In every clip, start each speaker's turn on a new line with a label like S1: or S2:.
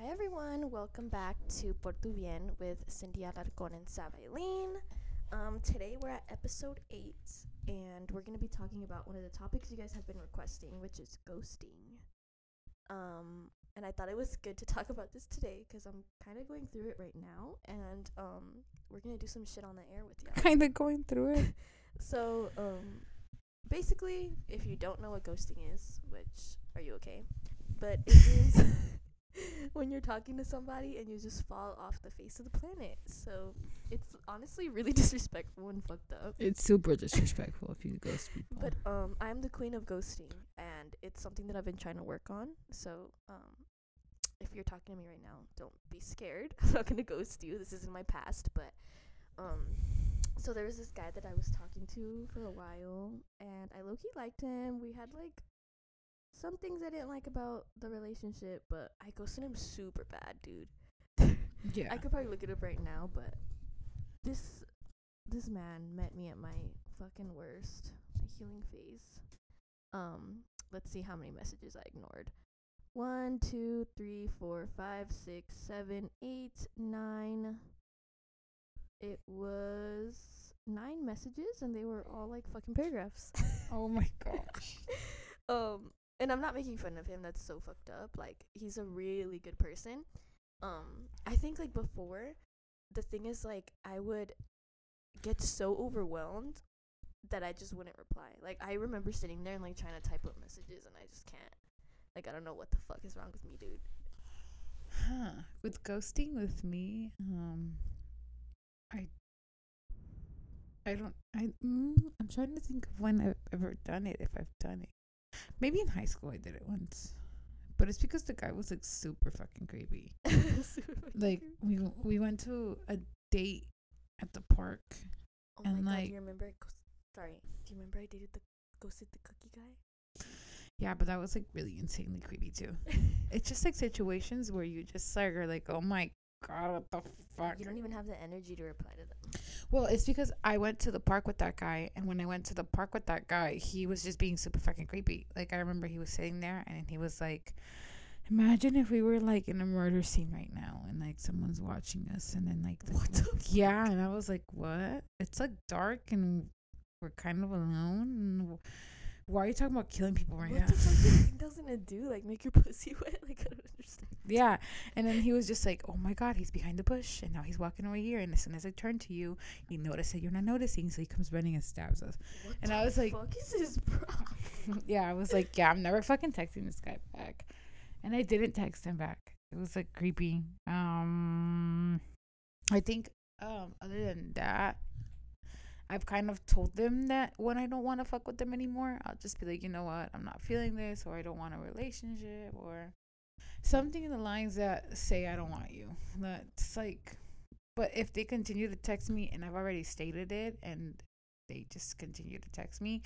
S1: Hi everyone, welcome back to Por Tu Bien with Cindy Alarcon and Sabailin. Um, today we're at episode 8 and we're going to be talking about one of the topics you guys have been requesting, which is ghosting. Um, and I thought it was good to talk about this today because I'm kind of going through it right now and um, we're going to do some shit on the air with you.
S2: Kind of going through it.
S1: So, um, basically, if you don't know what ghosting is, which are you okay? But it means when you're talking to somebody and you just fall off the face of the planet. So it's honestly really disrespectful and fucked up.
S2: It's super disrespectful if you ghost people.
S1: But um, I'm the queen of ghosting, and it's something that I've been trying to work on. So um, if you're talking to me right now, don't be scared. I'm not gonna ghost you. This isn't my past, but um, so there was this guy that I was talking to for a while, and I low key liked him. We had like some things I didn't like about the relationship, but I ghosted him super bad, dude.
S2: yeah.
S1: I could probably look it up right now, but this this man met me at my fucking worst, my healing phase. Um, let's see how many messages I ignored. One, two, three, four, five, six, seven, eight, nine. It was nine messages, and they were all like fucking paragraphs.
S2: oh my gosh.
S1: um, and I'm not making fun of him. That's so fucked up. Like he's a really good person. Um, I think like before, the thing is like I would get so overwhelmed that I just wouldn't reply. Like I remember sitting there and like trying to type up messages and I just can't. Like I don't know what the fuck is wrong with me, dude.
S2: Huh. With ghosting with me, um I I don't I mm, I'm trying to think of when I've ever done it if I've done it. Maybe in high school I did it once. But it's because the guy was like super fucking creepy. like we we went to a date at the park
S1: oh
S2: and,
S1: my god,
S2: like-
S1: do you remember? I ghost- sorry, do you remember I dated the ghosted the cookie guy?
S2: Yeah, but that was like really insanely creepy too. It's just like situations where you just like are like, oh my god, what the fuck?
S1: You don't even have the energy to reply to them.
S2: Well, it's because I went to the park with that guy, and when I went to the park with that guy, he was just being super fucking creepy. Like I remember he was sitting there, and he was like, "Imagine if we were like in a murder scene right now, and like someone's watching us, and then like the,
S1: What the
S2: yeah." And I was like, "What? It's like dark, and we're kind of alone. Why are you talking about killing people right
S1: what
S2: now?"
S1: the fuck doesn't it do? Like make your pussy wet? Like I don't understand.
S2: Yeah. And then he was just like, oh my God, he's behind the bush. And now he's walking over here. And as soon as I turn to you, you notice that you're not noticing. So he comes running and stabs us.
S1: What
S2: And I was like-
S1: fuck is this, bro?
S2: yeah. I was like, yeah, I'm never fucking texting this guy back. And I didn't text him back. It was like creepy. Um, I think, um, other than that, I've kind of told them that when I don't want to fuck with them anymore, I'll just be like, you know what, I'm not feeling this, or I don't want a relationship, or something in the lines that say I don't want you. That's like, but if they continue to text me and I've already stated it and they just continue to text me,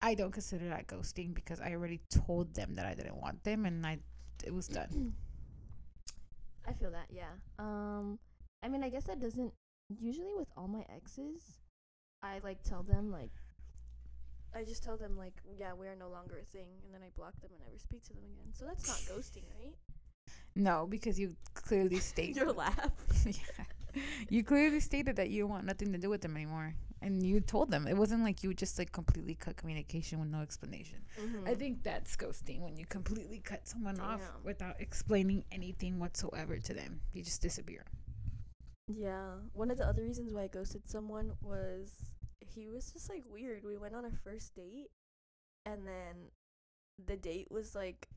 S2: I don't consider that ghosting because I already told them that I didn't want them and I it was done.
S1: I feel that, yeah. Um, I mean, I guess that doesn't. Usually, with all my exes, I like tell them like, I just tell them like, yeah, we are no longer a thing, and then I block them and never speak to them again. So that's not ghosting, right?
S2: No, because you clearly state
S1: Your laugh.
S2: yeah. You clearly stated that you want nothing to do with them anymore. And you told them. It wasn't like you just like completely cut communication with no explanation.
S1: Mhm.
S2: I think that's ghosting when you completely cut someone off without explaining anything whatsoever to them. You just disappear.
S1: Yeah. One of the other reasons why I ghosted someone was he was just like weird. We went on a first date and then the date was like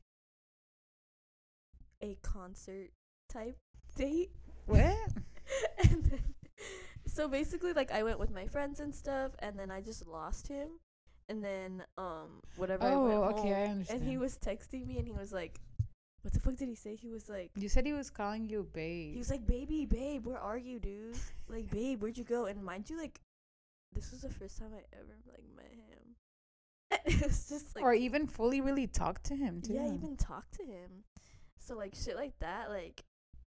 S1: a concert type date.
S2: What?
S1: and then so basically like I went with my friends and stuff and then I just lost him. And then um whatever I went
S2: Oh, okay, I understand.
S1: And he was texting me and he was like what the fuck did he say? He was like
S2: You said he was calling you babe.
S1: he was like, "Baby, babe, where are you, dude? Like, babe, where'd you go?" And mind you, like, this was the first time I ever like met him. it was just like,
S2: or even fully really talk to him too.
S1: yeah, even talk to him. So like shit like that, like,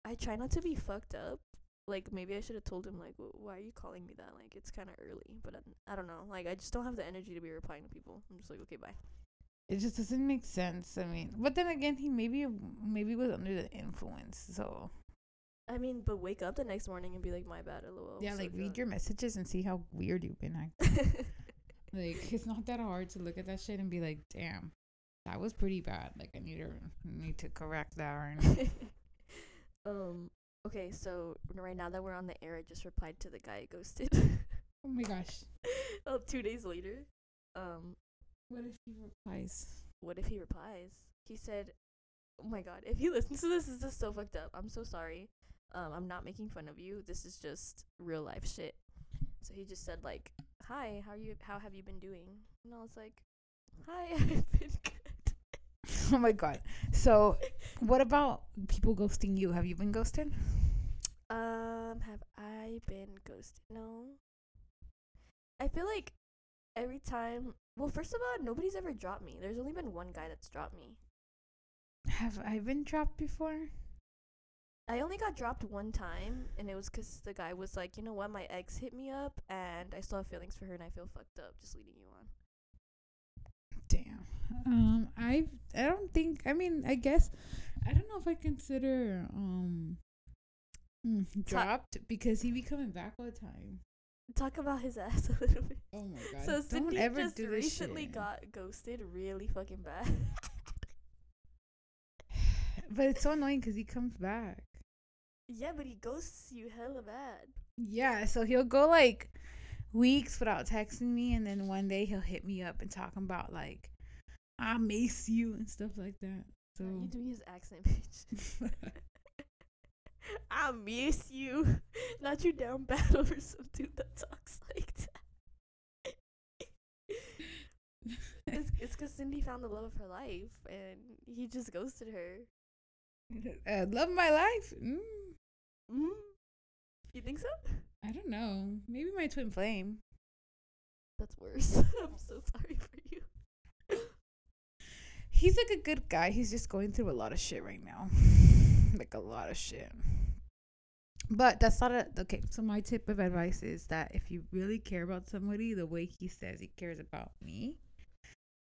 S1: I try not to be fucked up. Like maybe I should have told him like, "Wh- "Why are you calling me that?" Like it's kind of early, but I, I don't know. Like I just don't have the energy to be replying to people. I'm just like, okay, bye.
S2: it just doesn't make sense. I mean, but then again, he maybe maybe was under the influence. So
S1: I mean, but wake up the next morning and be like, my bad, lol.
S2: yeah,
S1: so
S2: like read your messages and see how weird you've been acting. like it's not that hard to look at that shit and be like, damn, that was pretty bad. Like I need to need to correct that right
S1: um. Okay, so right now that we're on the air, I just replied to the guy I ghosted.
S2: oh my gosh,
S1: well, two days later. Um,
S2: what if he replies?
S1: what if he replies? He said, "Oh my god, if he listens to this, this is so fucked up. I'm so sorry. Um, I'm not making fun of you. This is just real life shit." So he just said like, "Hi, how are you? How have you been doing?" And I was like, "Hi, I've been good."
S2: Oh my god. So, what about people ghosting you? Have you been ghosted?
S1: Um, have I been ghosted? No. I feel like every time. Well, first of all, nobody's ever dropped me. There's only been one guy that's dropped me.
S2: Have I been dropped before?
S1: I only got dropped one time, and it was 'cause the guy was like, you know what, my ex hit me up, and I still have feelings for her, and I feel fucked up just leading you on.
S2: Damn. Um, I I don't think. I mean, I guess I don't know if I consider um mm, dropped because he be coming back all the time.
S1: Talk about his ass a little bit.
S2: Oh my god!
S1: so Cindy
S2: ever
S1: just
S2: do this
S1: recently
S2: shit.
S1: got ghosted really fucking bad.
S2: But it's so annoying because he comes back.
S1: Yeah, but he ghosts you hella bad.
S2: Yeah, so he'll go like weeks without texting me, and then one day he'll hit me up and talking about like I miss you and stuff like that. So
S1: Are you doing his accent, bitch? I miss you. Not you down bad over some dude that talks like that. it's it's 'cause Cindy found the love of her life and he just ghosted her.
S2: uh, love my life. Mm,
S1: Mm. You think so?
S2: I don't know. Maybe my twin flame.
S1: That's worse. I'm so sorry for you.
S2: He's like a good guy. He's just going through a lot of shit right now. like a lot of shit. But that's not a okay. So my tip of advice is that if you really care about somebody the way he says he cares about me,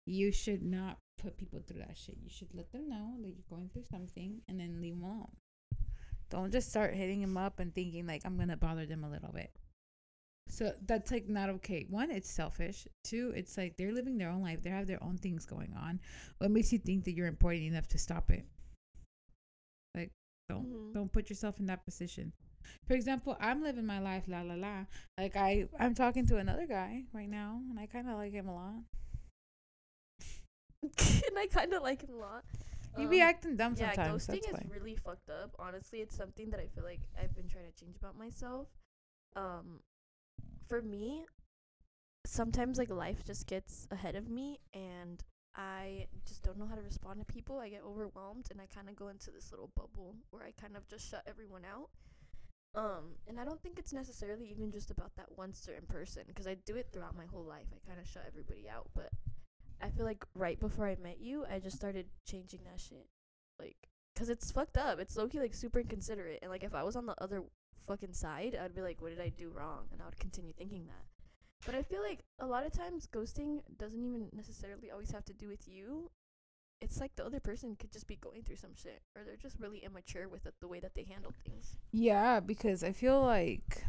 S2: you should not put people through that shit. You should let them know that you're going through something and then leave them alone. Don't just start hitting them up and thinking like I'm gonna bother them a little bit. So that's like not okay. One, it's selfish. Two, it's like they're living their own life. They have their own things going on. What makes you think that you're important enough to stop it? Like, don't
S1: Mhm.
S2: don't put yourself in that position. For example, I'm living my life, la la la. Like I, I'm talking to another guy right now, and I kind of like him a lot.
S1: and I kind of like him a lot.
S2: Be
S1: Um,
S2: acting dumb
S1: yeah,
S2: sometimes.
S1: ghosting
S2: that's
S1: is
S2: why.
S1: really fucked up. Honestly, it's something that I feel like I've been trying to change about myself. Um, for me, sometimes like life just gets ahead of me, and I just don't know how to respond to people. I get overwhelmed, and I kind of go into this little bubble where I kind of just shut everyone out. Um, and I don't think it's necessarily even just about that one certain person, because I do it throughout my whole life. I kind of shut everybody out, but I feel like right before I met you, I just started changing that shit. Like, cause it's fucked up. It's low key like super inconsiderate. And like, if I was on the other fucking side, I'd be like, what did I do wrong? And I would continue thinking that. But I feel like a lot of times ghosting doesn't even necessarily always have to do with you. It's like the other person could just be going through some shit, or they're just really immature with it, the way that they handle things.
S2: Yeah, because I feel like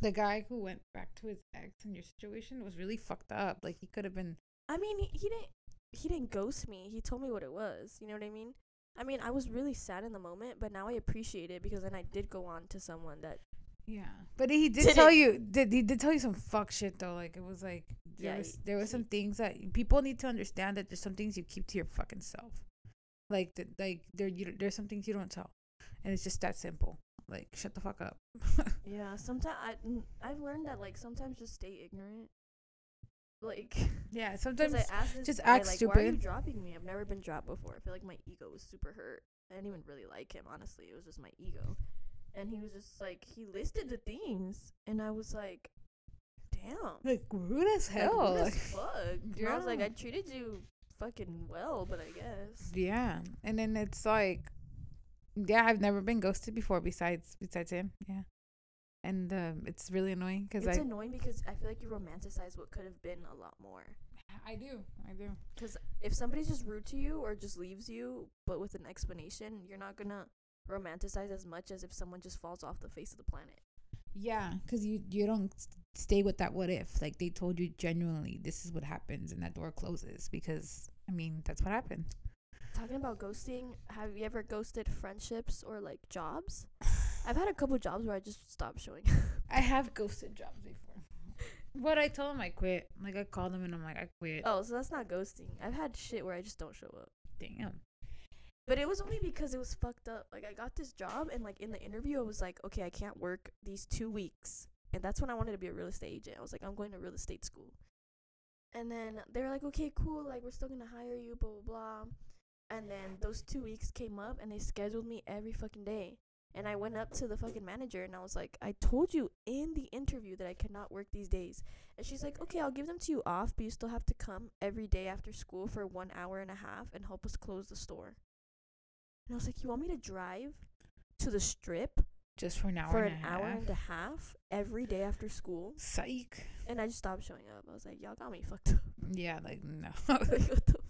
S2: the guy who went back to his ex in your situation was really fucked up. Like he could have been.
S1: I mean, he, he didn't he didn't ghost me. He told me what it was. You know what I mean? I mean, I was really sad in the moment, but now I appreciate it because then I did go on to someone that
S2: Yeah, but he did
S1: Did
S2: tell
S1: it-
S2: you. Did he did tell you some fuck shit though? Like it was like there
S1: Yeah,
S2: was
S1: he-
S2: there was some things that people need to understand that there's some things you keep to your fucking self. Like that, like there you there's some things you don't tell, and it's just that simple. Like shut the fuck up.
S1: Yeah, sometimes I I've learned that like sometimes just stay ignorant. Like,
S2: yeah, sometimes
S1: I asked this
S2: just
S1: guy,
S2: act
S1: like, Why are you
S2: stupid.
S1: dropping me? I've never been dropped before. I feel like my ego was super hurt. I didn't even really like him, honestly. It was just my ego. And he was just like, he listed the things, and I was like, damn.
S2: like rude as
S1: like,
S2: hell.
S1: rude as
S2: like-
S1: fuck. And I was like, I treated you fucking well, but I guess.
S2: Yeah, and then it's like, yeah, I've never been ghosted before. Besides, besides him, yeah, and um, it's really annoying because I.
S1: It's
S2: I
S1: annoying because I feel like you romanticize what could have been a lot more.
S2: I do. I do.
S1: Because if somebody's just rude to you or just leaves you, but with an explanation, you're not gonna romanticize as much as if someone just falls off the face of the planet.
S2: Yeah, because you you don't stay with that what if. Like they told you genuinely, this is what happens, and that door closes. Because I mean, that's what happened.
S1: Talking about ghosting, have you ever ghosted friendships or like jobs? I've had a couple jobs where I just stopped showing.
S2: I have ghosted jobs before. But I told them I quit. Like I called them and I'm like, I quit.
S1: oh, so that's not ghosting. I've had shit where I just don't show up.
S2: Damn.
S1: But it was only because it was fucked up. Like I got this job and like in the interview I was like, okay, I can't work these two weeks. And that's when I wanted to be a real estate agent. I was like, I'm going to real estate school. And then they were like, okay, cool, like we're still gonna hire you, blah blah blah. And then those two weeks came up and they scheduled me every fucking day. And I went up to the fucking manager and I was like, I told you in the interview that I cannot work these days. And she's like, okay, I'll give them to you off, but you still have to come every day after school for one hour and a half and help us close the store. And I was like, you want me to drive to the strip
S2: Just for an hour
S1: for
S2: and
S1: an
S2: a
S1: hour
S2: half.
S1: and a half every day after school?
S2: Psych.
S1: And I just stopped showing up. I was like, y'all got me fucked up.
S2: Yeah, like no.
S1: like, what the fuck?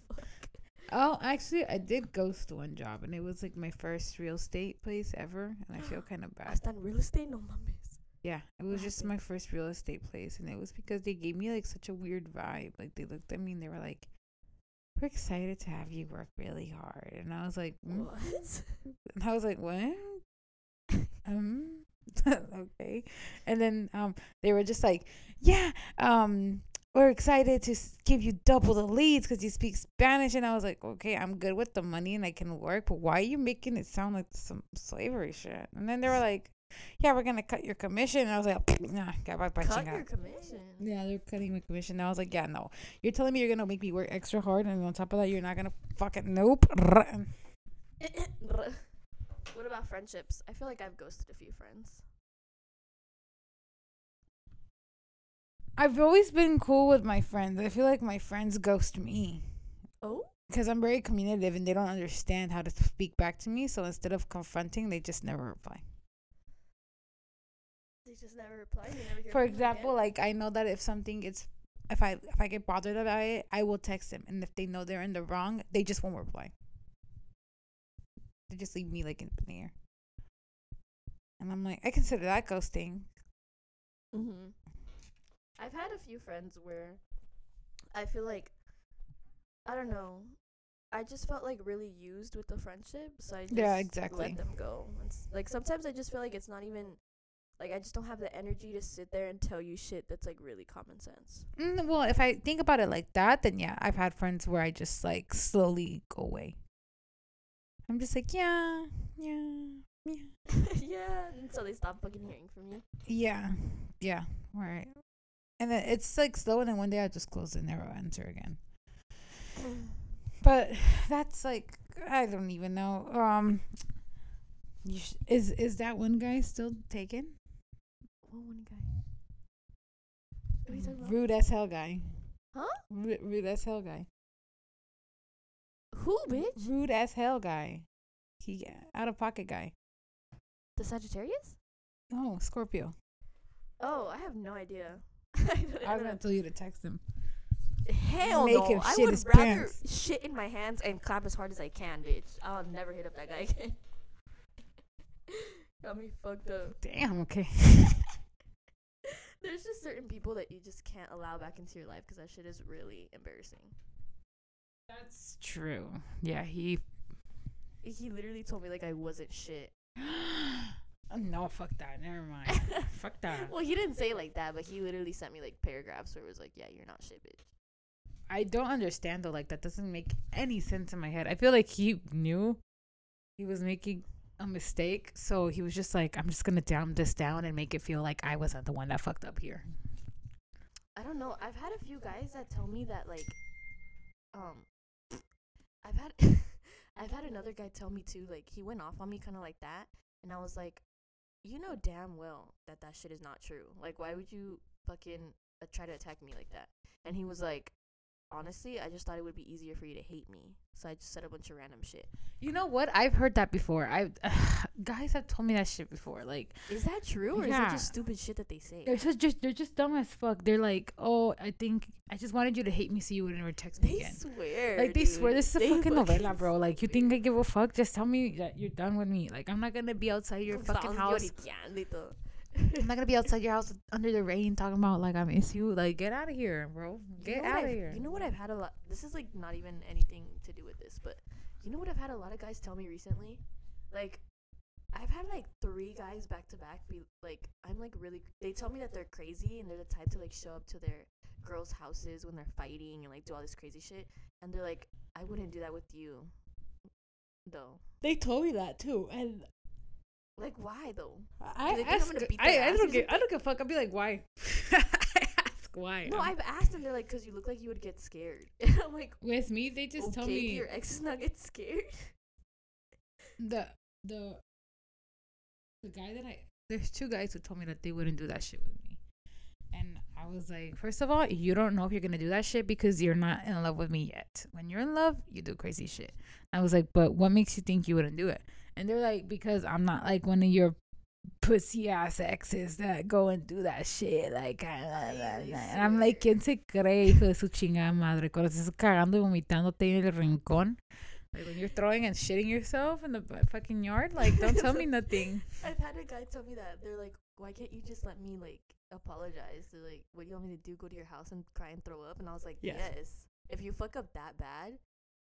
S2: Oh, actually, I did ghost one job, and it was like my first real estate place ever, and I feel kind of bad.
S1: Hasta en real estate, no mames.
S2: Yeah, it was just my first real estate place, and it was because they gave me like such a weird vibe. Like they looked at me and they were like, "We're excited to have you work really hard," and I was like, "Mm?"
S1: What?
S2: and I was like, "What?" um, okay, and then um, they were just like, "Yeah, um." We're excited to give you double the leads because you speak Spanish. And I was like, okay, I'm good with the money and I can work, but why are you making it sound like some slavery shit? And then they were like, yeah, we're gonna cut your commission. And I was like, nah, got my
S1: Cut your commission.
S2: Yeah, they're cutting my commission. And I was like, yeah, no. You're telling me you're gonna make me work extra hard, and on top of that, you're not gonna fucking nope.
S1: what about friendships? I feel like I've ghosted a few friends.
S2: I've always been cool with my friends. I feel like my friends ghost me
S1: Oh?
S2: because I'm very communicative and they don't understand how to speak back to me. So instead of confronting, they just never reply.
S1: They just never reply. Never hear
S2: For example,
S1: again?
S2: like I know that if something gets if I if I get bothered about it, I will text them, and if they know they're in the wrong, they just won't reply. They just leave me like in the air. And I'm like, I consider that ghosting.
S1: Mm-hmm. I've had a few friends where I feel like I don't know. I just felt like really used with the friendship, so I just
S2: Yeah, exactly.
S1: let them go. It's, like sometimes I just feel like it's not even like I just don't have the energy to sit there and tell you shit that's like really common sense.
S2: Mm, well, if I think about it like that, then yeah, I've had friends where I just like slowly go away. I'm just like, yeah, yeah, yeah,
S1: yeah, and so they stop fucking hearing from you.
S2: yeah, yeah, right. And then it's like slow, and then one day I just close and never answer again. But that's like I don't even know. Um, you sh- is is that one guy still taken?
S1: What one guy? Are you talking about?
S2: Rude as hell guy.
S1: Huh?
S2: Rude, rude as hell guy.
S1: Who, bitch?
S2: Rude as hell guy. He out of pocket guy.
S1: The Sagittarius?
S2: Oh, Scorpio.
S1: Oh, I have no idea. I don't- I
S2: I was gonna tell you to text him.
S1: Hell
S2: make
S1: no!
S2: him
S1: I would rather
S2: pants.
S1: shit in my hands and clap as hard as I can, bitch. I'll never hit up that guy again. Got me fucked up.
S2: Damn. Okay.
S1: There's just certain people that you just can't allow back into your life because that shit is really embarrassing.
S2: That's true. Yeah. He.
S1: He literally told me like I wasn't shit.
S2: no. Fuck that. Never mind. fuck that.
S1: Well, he didn't say it like that, but he literally sent me like paragraphs where it was like, "Yeah, you're not shit, bitch."
S2: I don't understand though. Like that doesn't make any sense in my head. I feel like he knew he was making a mistake, so he was just like, "I'm just gonna dumb this down and make it feel like I wasn't the one that fucked up here."
S1: I don't know. I've had a few guys that tell me that like um I've had I've had another guy tell me too like he went off on me kind of like that and I was like you know damn well that that shit is not true. Like why would you fucking uh, try to attack me like that? And he was like honestly, I just thought it would be easier for you to hate me. So I just said a bunch of random shit.
S2: You know what? I've heard that before. I guys have told me that shit before. Like
S1: Is that true or is
S2: Yeah.
S1: that just stupid shit that they say?
S2: they're just, just they're just dumb as fuck. They're like, oh, I think I just wanted you to hate me so you wouldn't ever text me
S1: They
S2: again.
S1: swear.
S2: Like they swear this is a
S1: They
S2: fucking novela, bro. Like you think I give a fuck? Just tell me that you're done with me. Like I'm not gonna be outside your fucking house.
S1: Lloriqueandito.
S2: I'm not gonna be outside your house under the rain talking about like I miss you. Like get out of here, bro.
S1: You
S2: Get
S1: know
S2: out of here.
S1: You know what I've had a lot. This is like not even anything to do with this, but you know what I've had a lot of guys tell me recently. Like, I've had like three guys back to back be like, I'm like really. They tell me that they're crazy and they're the type to like show up to their girls' houses when they're fighting and like do all this crazy shit. And they're like, I wouldn't do that with you, though.
S2: They told me that too, and
S1: Like, why though?
S2: I
S1: they think I'm
S2: ask. I, I don't give. I don't give a fuck. I'll be like, why? I ask why.
S1: No,
S2: I'm-
S1: I've asked and they're like, because you look like you would get scared. And I'm like,
S2: with me, they just
S1: okay,
S2: tell me
S1: your exes not get scared.
S2: the the the guy that I there's two guys who told me that they wouldn't do that shit with me. And I was like, first of all, you don't know if you're gonna do that shit because you're not in love with me yet. When you're in love, you do crazy shit. I was like, but what makes you think you wouldn't do it? And they're like, because I'm not like one of your pussy ass exes that go and do that shit. Like, la, la,
S1: Ay,
S2: la. and I'm like, ¿quién se cree, hijo de su chingada madre? Cuando estás cagando y vomitándote en el rincón. Like when you're throwing and shitting yourself in the fucking yard, like don't tell me nothing.
S1: I've had a guy tell me that. They're like, why can't you just let me like apologize? They're like, what do you want me to do? Go to your house and cry and throw up? And I was like,
S2: Yes.
S1: yes. If you fuck up that bad,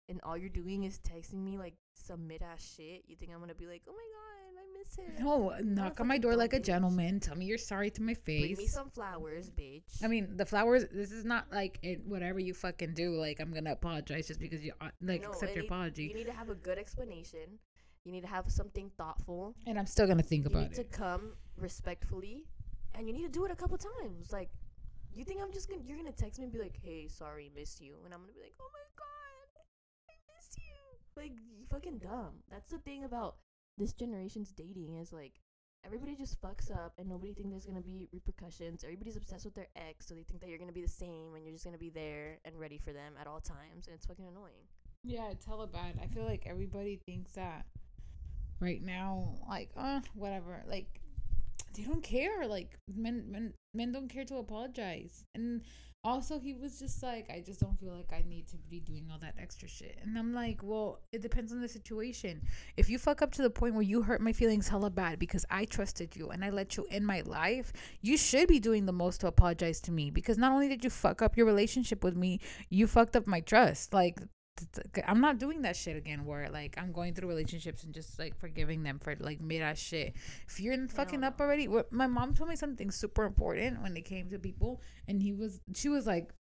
S1: and all you're doing is texting me like some mid ass shit, you think I'm gonna be like, oh my god, I miss him.
S2: No, knock on my door like a
S1: bitch.
S2: gentleman. Tell me you're sorry to my face.
S1: Bring me some flowers, bitch.
S2: I mean, the flowers. This is not like it, whatever you fucking do. Like I'm gonna apologize just because you uh, like
S1: No,
S2: accept your apology,
S1: You need to have a good explanation. You need to have something thoughtful.
S2: and I'm still gonna think
S1: you
S2: about
S1: need to come respectfully, and you need to do it a couple times. Like, you think I'm just gonna you're gonna text me and be like, "Hey, sorry, miss you," and I'm gonna be like, "Oh my god, you." Like, fucking dumb. That's the thing about this generation's dating is like everybody just fucks up and nobody thinks there's gonna be repercussions. Everybody's obsessed with their ex, so they think that you're gonna be the same and you're just gonna be there and ready for them at all times, and it's fucking annoying.
S2: Yeah, it's hella bad. I feel like everybody thinks that right now, like, uh, whatever. Like, they don't care. Like, men, men, men don't care to apologize. And also, he was just like, I just don't feel like I need to be doing all that extra shit. And I'm like, well, it depends on the situation. If you fuck up to the point where you hurt my feelings hella bad because I trusted you and I let you in my life, you should be doing the most to apologize to me because not only did you fuck up your relationship with me, you fucked up my trust. Like, I'm not doing that shit again where like I'm going through relationships and just like forgiving them for like mid ass shit. If you're fucking up already, what my mom told me something super important when it came to people, and he was she was like,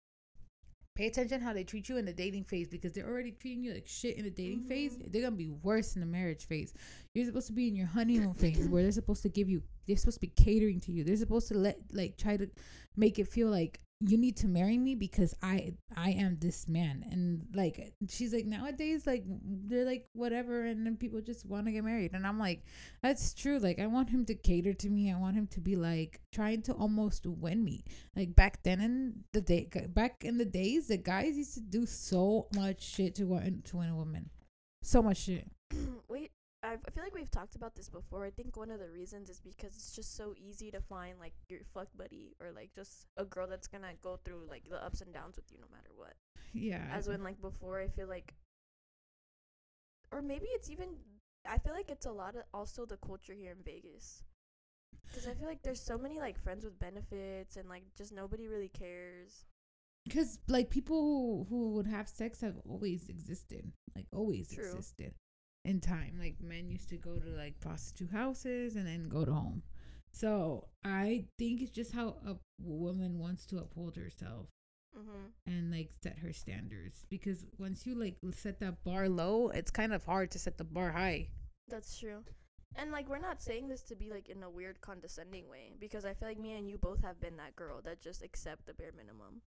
S2: pay attention how they treat you in the dating phase because they're already treating you like shit in the dating phase. Mm-hmm. They're gonna be worse in the marriage phase. You're supposed to be in your honeymoon phase where they're supposed to give you, they're supposed to be catering to you. They're supposed to let like try to make it feel like you need to marry me because I I am this man. And like she's like nowadays like they're like whatever and then people just want to get married. And I'm like that's true. Like I want him to cater to me. I want him to be like trying to almost win me. Like back then in the day back in the days the guys used to do so much shit to win to win a woman. So much shit.
S1: Wait, I've, I feel like we've talked about this before. I think one of the reasons is because it's just so easy to find like your fuck buddy or like just a girl that's gonna go through like the ups and downs with you no matter what.
S2: yeah
S1: As when like before, I feel like, or maybe it's even. I feel like it's a lot of also the culture here in Vegas. Because I feel like there's so many like friends with benefits and like just nobody really cares.
S2: because like people who who would have sex have always existed like always
S1: True.
S2: existed in time like men used to go to like prostitute houses and then go to home so i think it's just how a woman wants to uphold herself
S1: Mm-hmm.
S2: and like set her standards because once you like set that bar low it's kind of hard to set the bar high
S1: That's true. And like we're not saying this to be like in a weird condescending way because I feel like me and you both have been that girl that just accept the bare minimum.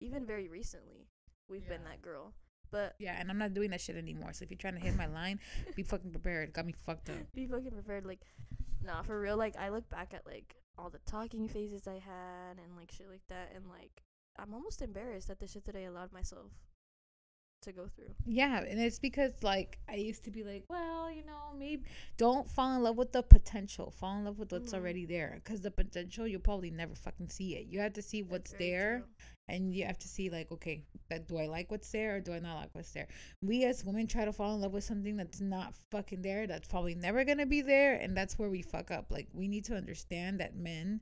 S1: Even very recently, we've been that girl. But
S2: yeah and i'm not doing that shit anymore so if you're trying to hit my line be fucking prepared got me fucked up
S1: be fucking prepared like nah, for real like I look back at like all the talking phases I had and like shit like that and like I'm almost embarrassed at the shit that I allowed myself to go through.
S2: Yeah, and it's because like I used to be like, well, you know, maybe don't fall in love with the potential. Fall in love with what's
S1: Mhm.
S2: already there, because the potential you'll probably never fucking see it. You have to see what's there,
S1: true.
S2: And you have to see like, okay, that do I like what's there or do I not like what's there? We as women try to fall in love with something that's not fucking there. That's probably never gonna be there, and that's where we fuck up. Like we need to understand that men,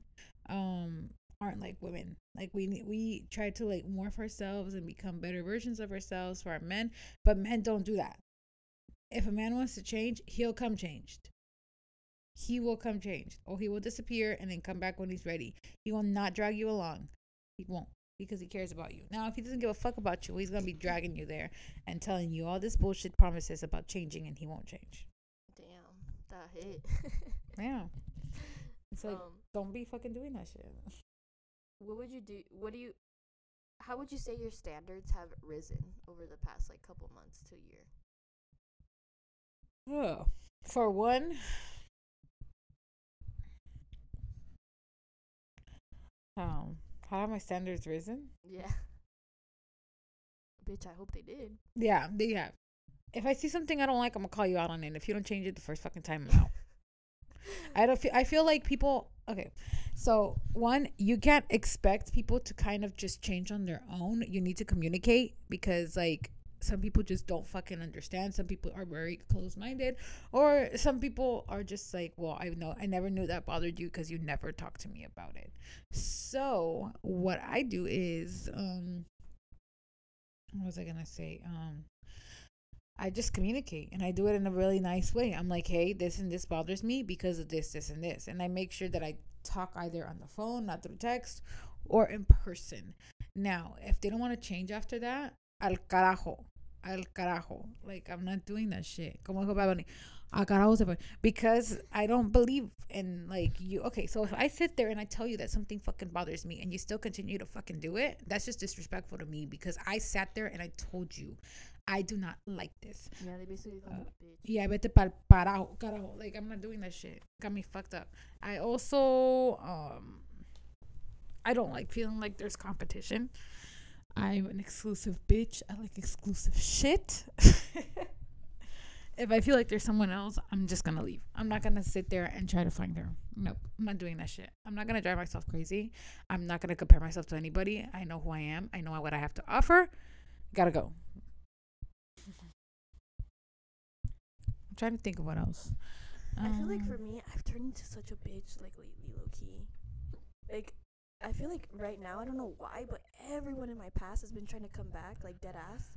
S2: um, aren't like women. Like we we try to like morph ourselves and become better versions of ourselves for our men, but men don't do that. If a man wants to change, he'll come changed. He will come changed, or he will disappear and then come back when he's ready. He will not drag you along. He won't because he cares about you. Now, if he doesn't give a fuck about you, he's gonna be dragging you there and telling you all this bullshit promises about changing, and he won't change.
S1: Damn, that hit.
S2: Yeah, it's like
S1: um,
S2: don't be fucking doing that shit.
S1: what would you do? What do you? How would you say your standards have risen over the past like couple months to a year?
S2: Oh. For one, um, how have my standards risen?
S1: Yeah. Bitch, I hope they did.
S2: Yeah, they have. If I see something I don't like, I'm gonna call you out on it. If you don't change it the first fucking time, I'm out. I don't feel. I feel like people. Okay, so one, you can't expect people to kind of just change on their own. You need to communicate because like some people just don't fucking understand. Some people are very close minded, or some people are just like, well, I know I never knew that bothered you because you never talked to me about it. So what I do is, um, what was I gonna say? Um, I just communicate and I do it in a really nice way. I'm like, hey, this and this bothers me because of this, this, and this. And I make sure that I talk either on the phone, not through text, or in person. Now, if they don't want to change after that, al carajo. Al carajo. Like, I'm not doing that shit. Como dijo Bad Bunny, Al carajo se fue. Because I don't believe in, like, you. Okay, so if I sit there and I tell you that something fucking bothers me and you still continue to fucking do it, that's just disrespectful to me because I sat there and I told you I do not like this.
S1: Yeah, they basically call
S2: Uh,
S1: bitch.
S2: Yeah, vete pa'l parajo, carajo. Like I'm not doing that shit. Got me fucked up. I also um I don't like feeling like there's competition. I'm an exclusive bitch. I like exclusive shit. if I feel like there's someone else, I'm just gonna leave. I'm not gonna sit there and try to find her. Nope. I'm not doing that shit. I'm not gonna drive myself crazy. I'm not gonna compare myself to anybody. I know who I am. I know what I have to offer. Gotta go. I'm trying to think of what else.
S1: I feel like
S2: Um,
S1: for me, I've turned into such a bitch like lately, low key. Like, I feel like right now, I don't know why, but everyone in my past has been trying to come back, like dead ass.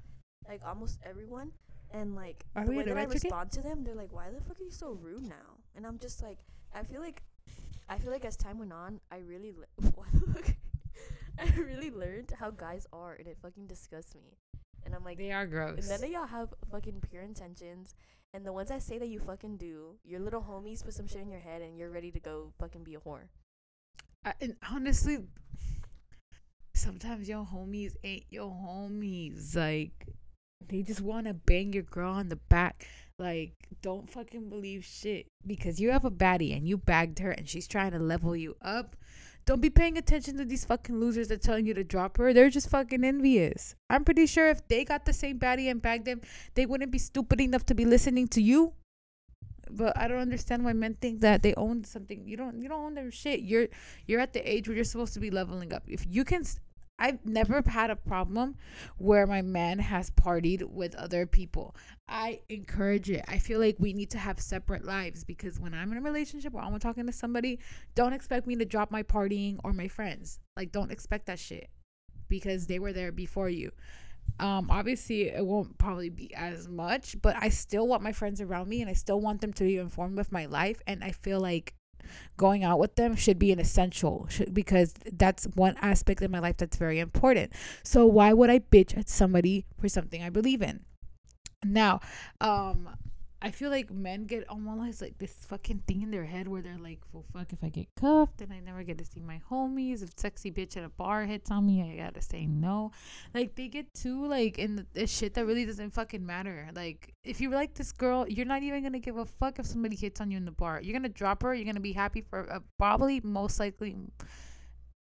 S1: Like almost everyone. And like
S2: Are
S1: the way that I respond to them, they're like, "Why the fuck are you so rude now?" And I'm just like, I feel like, I feel like as time went on, I really, le- why the fuck, I really learned how guys are, and it fucking disgusts me. And I'm like,
S2: they are gross.
S1: and none of y'all have fucking pure intentions. And the ones I say that you fucking do, your little homies put some shit in your head and you're ready to go fucking be a whore.
S2: I, and honestly, sometimes your homies ain't your homies. Like, they just want to bang your girl on the back. Like, don't fucking believe shit because you have a baddie and you bagged her and she's trying to level you up. Don't be paying attention to these fucking losers that telling you to drop her. They're just fucking envious. I'm pretty sure if they got the same baddie and bagged them, they wouldn't be stupid enough to be listening to you. But I don't understand why men think that they own something. You don't. You don't own their shit. You're you're at the age where you're supposed to be leveling up. If you can, I've never had a problem where my man has partied with other people. I encourage it. I feel like we need to have separate lives because when I'm in a relationship or I'm talking to somebody, don't expect me to drop my partying or my friends. Like, don't expect that shit because they were there before you. Um, obviously, it won't probably be as much, but I still want my friends around me and I still want them to be informed with my life. And I feel like going out with them should be an essential should, because that's one aspect of my life that's very important. So why would I bitch at somebody for something I believe in? Now, um, I feel like men get almost like this fucking thing in their head where they're like, well, fuck, if I get cuffed, then I never get to see my homies. If sexy bitch at a bar hits on me, I gotta say no. Like, they get too, like, in the, shit that really doesn't fucking matter. Like, if you like this girl, you're not even gonna give a fuck if somebody hits on you in the bar. You're gonna drop her, you're gonna be happy for uh, probably, most likely,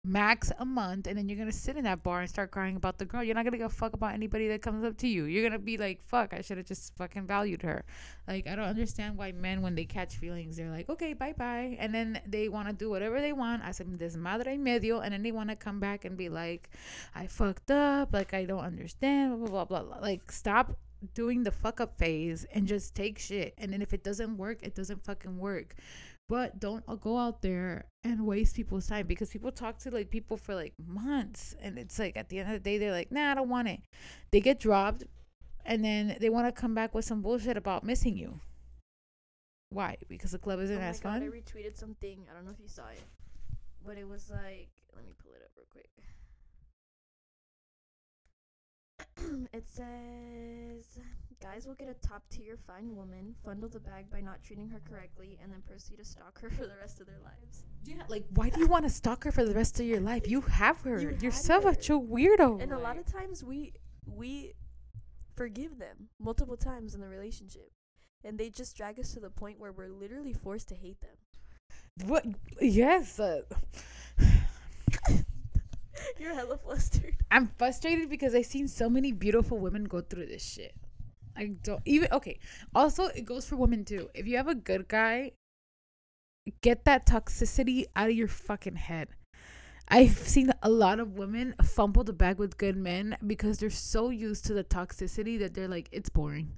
S2: max a month, and then you're gonna sit in that bar and start crying about the girl. You're not gonna give a fuck about anybody that comes up to you. You're gonna be like, fuck, I should have just fucking valued her. Like, I don't understand why men, when they catch feelings, they're like, okay, bye bye. And then they wanna do whatever they want. Hacen this madre medio. And then they wanna come back and be like, I fucked up. Like, I don't understand. Blah, blah, blah, blah. Like, stop doing the fuck up phase and just take shit. And then if it doesn't work, it doesn't fucking work but don't go out there and waste people's time because people talk to like people for like months and it's like at the end of the day they're like nah i don't want it they get dropped and then they want to come back with some bullshit about missing you why because the club isn't
S1: oh
S2: as
S1: God, I
S2: fun
S1: retweeted something. I don't know if you saw it, but it was like, let me pull it up real quick. it says, guys will get a top tier fine woman, bundle the bag by not treating her correctly, and then proceed to stalk her for the rest of their lives.
S2: yeah like why do you want to stalk her for the rest of your life you have her
S1: You
S2: you are
S1: had
S2: such a weirdo
S1: And a lot of times we we forgive them multiple times in the relationship. And they just drag us to the point where we're literally forced to hate them.
S2: what yes uh,
S1: You're hella flustered.
S2: I'm frustrated because I've seen so many beautiful women go through this shit. I don't even okay. Also, it goes for women too. If you have a good guy, get that toxicity out of your fucking head. I've seen a lot of women fumble the bag with good men because they're so used to the toxicity that they're like, it's boring.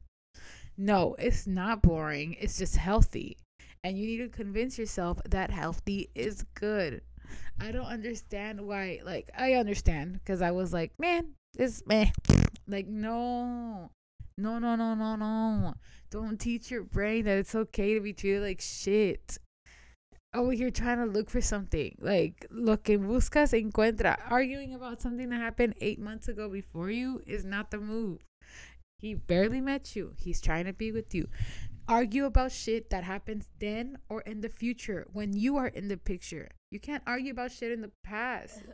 S2: No, it's not boring. It's just healthy. And you need to convince yourself that healthy is good. I don't understand why. Like, I understand because I was like, man, this meh. Like, no, no, no, no, no, no. Don't teach your brain that it's okay to be treated like shit. Oh, you're trying to look for something. Like, lo que buscas encuentra. Arguing about something that happened eight months ago before you is not the move. He barely met you. He's trying to be with you. Argue about shit that happens then or in the future when you are in the picture. You can't argue about shit in the past.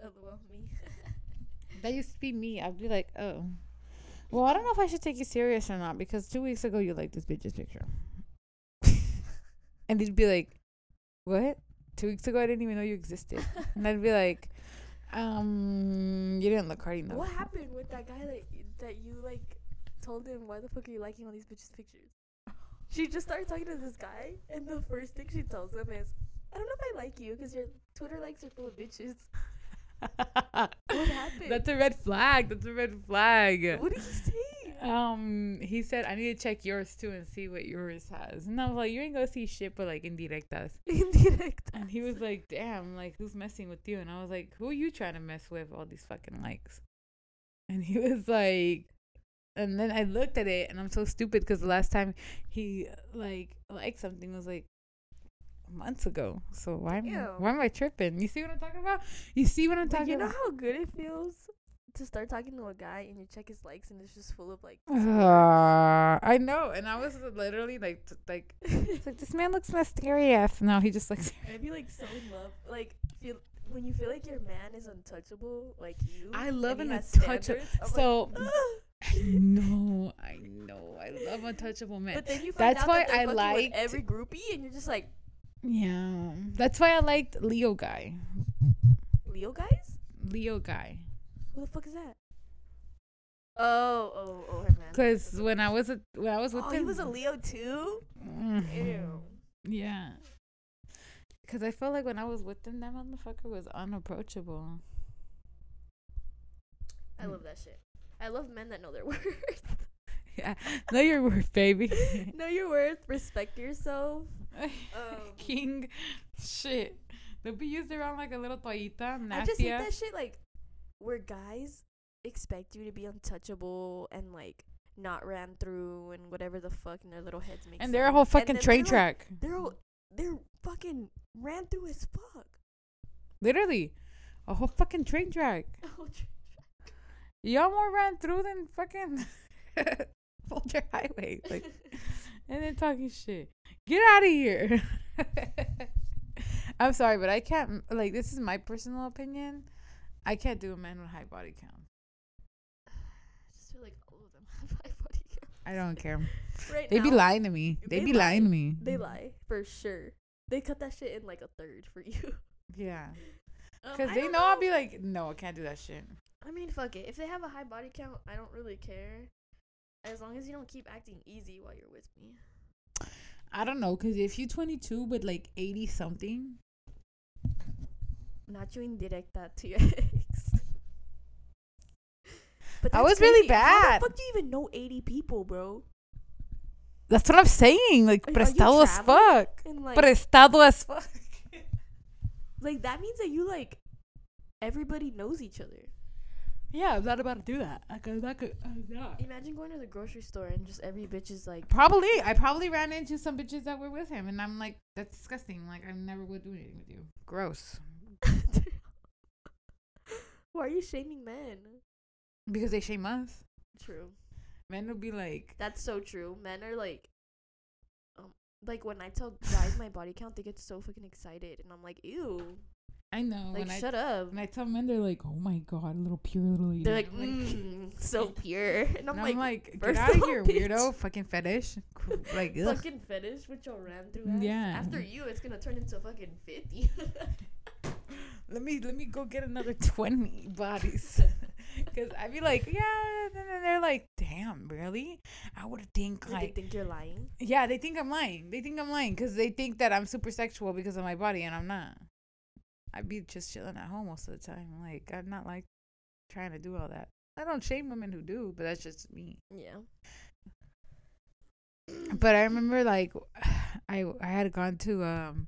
S2: That used to be me. I'd be like, oh. Well, I don't know if I should take you serious or not because two weeks ago you liked this bitch's picture. and he'd be like, what? Two weeks ago I didn't even know you existed. and I'd be like, um, you didn't look hard enough.
S1: What happened with that guy that that you like told him why the fuck are you liking all these bitches' pictures? She just started talking to this guy, and the first thing she tells him is, "I don't know if I like you because your Twitter likes are full of bitches." What happened?
S2: That's a red flag. That's a red flag.
S1: What did he say?
S2: Um, he said I need to check yours too and see what yours has. And I was like, you ain't gonna see shit but like indirectas.
S1: Indirect.
S2: And he was like, damn, like who's messing with you? And I was like, who are you trying to mess with? All these fucking likes. And he was like, and then I looked at it and I'm so stupid because the last time he like liked something was like months ago. So why am
S1: Ew.
S2: why am I tripping? You see what I'm talking about? You see what I'm
S1: But
S2: talking about?
S1: you know
S2: about?
S1: how good it feels to start talking to a guy and you check his likes and it's just full of like.
S2: Uh, I know, and I was literally like, t- like, it's like this man looks mysterious. No, he just looks.
S1: I'd be like so in love. Like feel when you feel like your man is untouchable, like you.
S2: I love an untouchable.
S1: like,
S2: So
S1: "Ugh."
S2: I know, I know, I love untouchable men.
S1: But then you find
S2: That's
S1: out
S2: why
S1: that
S2: I liked-
S1: every groupie, and you're just like
S2: Yeah, that's why I liked Leo guy.
S1: Leo guys.
S2: Leo guy,
S1: Who the fuck is that? Oh, oh, oh, her man.
S2: because when I was a, when I was with
S1: Oh,
S2: him,
S1: he was a Leo too.
S2: Mhm.
S1: Ew.
S2: Yeah. Cause I felt like when I was with him, that motherfucker was unapproachable.
S1: I love that shit. I love men that know their worth.
S2: Yeah, know your worth, baby.
S1: know your worth. Respect yourself. Um,
S2: King, shit. They'll be used around like a little toallita,
S1: I just hate that shit. Like where guys expect you to be untouchable and like not ran through and whatever the fuck in their little heads make.
S2: and they're a whole fucking train
S1: they're, like,
S2: track.
S1: They're they're fucking ran through as fuck.
S2: Literally, a whole fucking train track. Y'all more ran through than fucking Folger Highway. Like, and then talking shit. Get out of here. I'm sorry, but I can't. Like, this is my personal opinion. I can't do a man with high body count.
S1: I just feel like all of them have high body count.
S2: I don't care.
S1: Right
S2: They be lying to me. They,
S1: they
S2: be
S1: lie.
S2: lying to me.
S1: They lie for sure. They cut that shit in like a third for you.
S2: Yeah.
S1: Um,
S2: Cause
S1: I
S2: they
S1: don't
S2: know I'll be like, no, I can't do that shit.
S1: I mean, fuck it. If they have a high body count, I don't really care. As long as you don't keep acting easy while you're with me.
S2: I don't know, cause if you're 22 with like 80 something,
S1: Not you indirecta to your ex. But
S2: I
S1: that's
S2: was really
S1: bad. How the fuck do you even know 80 people, bro?
S2: that's what I'm saying. Like,
S1: Are-
S2: prestado as fuck.
S1: Like,
S2: Prestado as fuck.
S1: like that means that you like everybody knows each other.
S2: Yeah, I'm not about to do that. I could, I could, I'm not.
S1: Imagine going to the grocery store and just every bitch is like,
S2: Probably, I probably ran into some bitches that were with him, and I'm like, that's disgusting. Like, I never would do anything with you. Gross.
S1: why are you shaming men?
S2: Because they shame us.
S1: True.
S2: Men would be like,
S1: That's so true. Men are like, um, like when I tell guys my body count, they get so fucking excited, and I'm like, ew,
S2: I know.
S1: like shut
S2: I,
S1: up.
S2: And I tell men, they're like, oh my god, little pure little lady.
S1: They're like, mm, so pure, and I'm
S2: and
S1: like,
S2: I'm like, get out
S1: of
S2: here,
S1: bitch.
S2: weirdo. Fucking fetish. Like,
S1: fucking fetish with your ran through. Ass.
S2: Yeah.
S1: After you, it's gonna turn into fucking fifty.
S2: let me let me go get another 20 bodies because i'd be like yeah and then they're like damn really i would think
S1: they
S2: like they
S1: think you're lying.
S2: yeah they think i'm lying they think i'm lying because they think that i'm super sexual because of my body and i'm not i'd be just chilling at home most of the time like i'm not like trying to do all that. I don't shame women who do but that's just me.
S1: Yeah.
S2: but i remember like i i had gone to um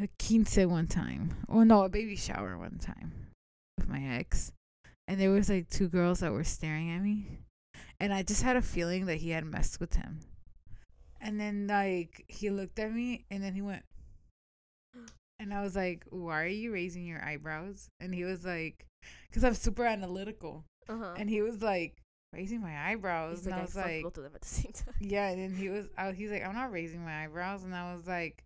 S2: a quince one time. Or no a baby shower one time with my ex. And there was like two girls that were staring at me. And i just had a feeling that he had messed with him. And then like he looked at me and then he went and i was like why are you raising your eyebrows and he was like because i'm super analytical
S1: Uh huh.
S2: and he was like raising my eyebrows
S1: He's
S2: and
S1: like,
S2: i
S1: I
S2: was
S1: fucked
S2: like
S1: both of them at the same time.
S2: yeah, and then he was, I, he's like, I'm not raising my eyebrows, and I was like,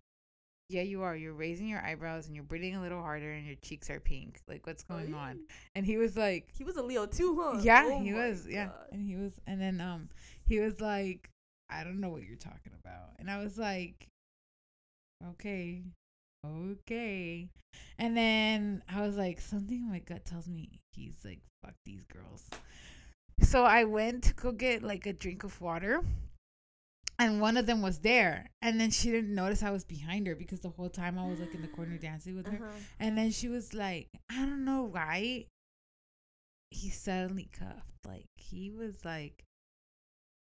S2: Yeah, you are. You're raising your eyebrows, and you're breathing a little harder, and your cheeks are pink. Like, what's going on? And he was like,
S1: He was a Leo too, huh?
S2: Yeah,
S1: Oh
S2: he was. Yeah, and he was, and then um, he was like, I don't know what you're talking about, and I was like, Okay, okay, and then I was like, something in my gut tells me he's like, fuck these girls. So I went to go get like a drink of water and one of them was there and then she didn't notice i was behind her because the whole time i was like in the corner dancing with her
S1: Uh-huh.
S2: and then she was like i don't know why he suddenly cuffed like he was like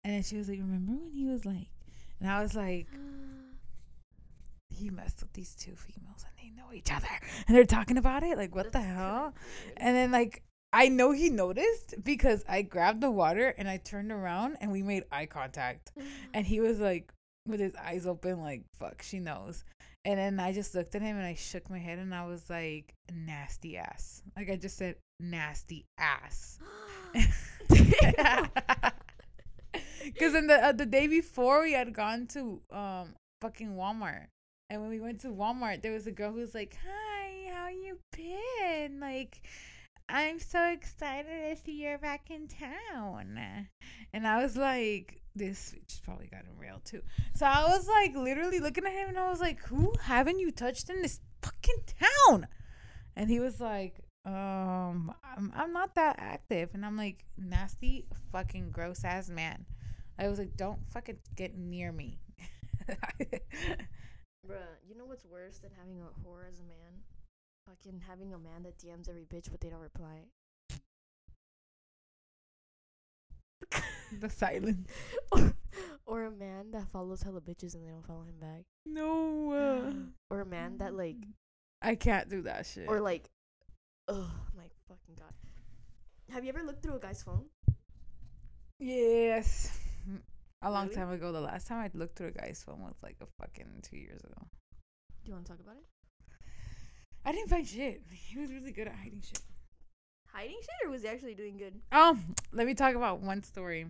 S2: and then she was like remember when he was like and i was like he messed with these two females and they know each other and they're talking about it like what the hell
S1: crazy.
S2: and then like I know he noticed because I grabbed the water and I turned around and we made eye contact. And he was like with his eyes open like fuck, she knows. And then I just looked at him and I shook my head and I was like nasty ass. Like I just said nasty ass. Cuz in the uh, the day before we had gone to um fucking Walmart. And when we went to Walmart, there was a girl who was like, "Hi, how you been?" Like I'm so excited to see you're back in town. And I was like, this bitch probably got him real too. So I was like literally looking at him and I was like, who haven't you touched in this fucking town? And he was like, um, I'm, I'm not that active. And I'm like, nasty fucking gross ass man. I was like, don't fucking get near me.
S1: Bruh, you know what's worse than having a whore as a man? Fucking having a man that DMs every bitch but they don't reply.
S2: the silence.
S1: or, or a man that follows hella bitches and they don't follow him back.
S2: No. Uh,
S1: Or a man that like
S2: I can't do that shit.
S1: or like oh my fucking god. Have you ever looked through a guy's phone?
S2: Yes. A long
S1: Really?
S2: time ago. The last time I looked through a guy's phone was like a fucking two years ago.
S1: Do you want to talk about it?
S2: I didn't find shit. He was really good at hiding shit.
S1: Hiding shit or was he actually doing good?
S2: Oh, let me talk about one story.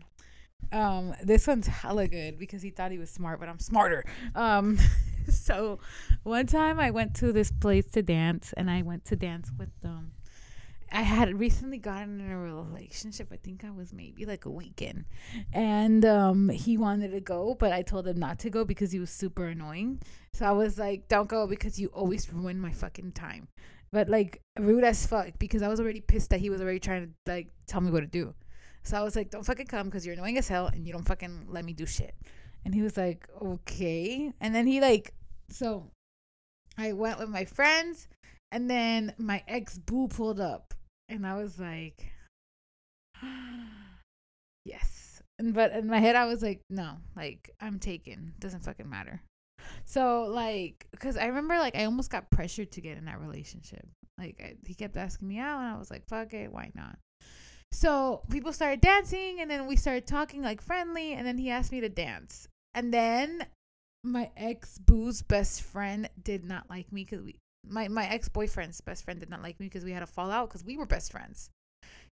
S2: Um, this one's hella good because he thought he was smart, but I'm smarter. Um, so one time I went to this place to dance, and I went to dance with um. I had recently gotten in a relationship. I think I was maybe like a weekend, and um, he wanted to go, but I told him not to go because he was super annoying. So I was like, "Don't go because you always ruin my fucking time." but like rude as fuck because I was already pissed that he was already trying to like tell me what to do. So I was like, "Don't fucking come because you're annoying as hell and you don't fucking let me do shit." And he was like, "Okay." And then he like, so I went with my friends, and then my ex boo pulled up, and I was like, "Yes." But in my head, I was like, "No, like I'm taken. Doesn't fucking matter." So like, cause I remember like I almost got pressured to get in that relationship. Like I, he kept asking me out, and I was like, "Fuck it, why not?" So people started dancing, and then we started talking like friendly, and then he asked me to dance, and then my ex boo's best friend did not like me because we my my ex boyfriend's best friend did not like me because we had a fallout because we were best friends.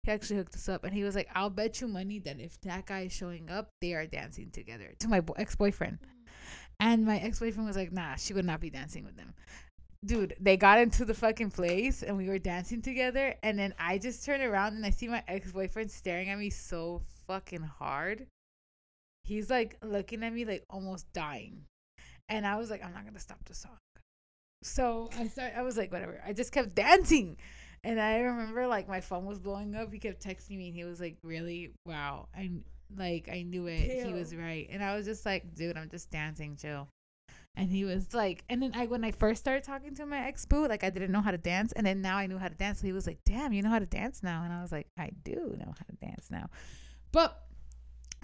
S2: He actually hooked us up, and he was like, "I'll bet you money that if that guy is showing up, they are dancing together." To my bo- ex boyfriend, and my ex boyfriend was like, "Nah, she would not be dancing with them." Dude, they got into the fucking place and we were dancing together, and then I just turned around and I see my ex boyfriend staring at me so fucking hard. He's like looking at me like almost dying, and I was like, "I'm not gonna stop the song." So I started. I was like, "Whatever." I just kept dancing. And I remember like my phone was blowing up. He kept texting me and he was like, Really? Wow. I like I knew it. He was right. And I was just like, dude, I'm just dancing, chill. And he was like, and then I when I first started talking to my ex boo, like I didn't know how to dance, and then now I knew how to dance. So he was like, "Damn, you know how to dance now?" And I was like, "I do know how to dance now," but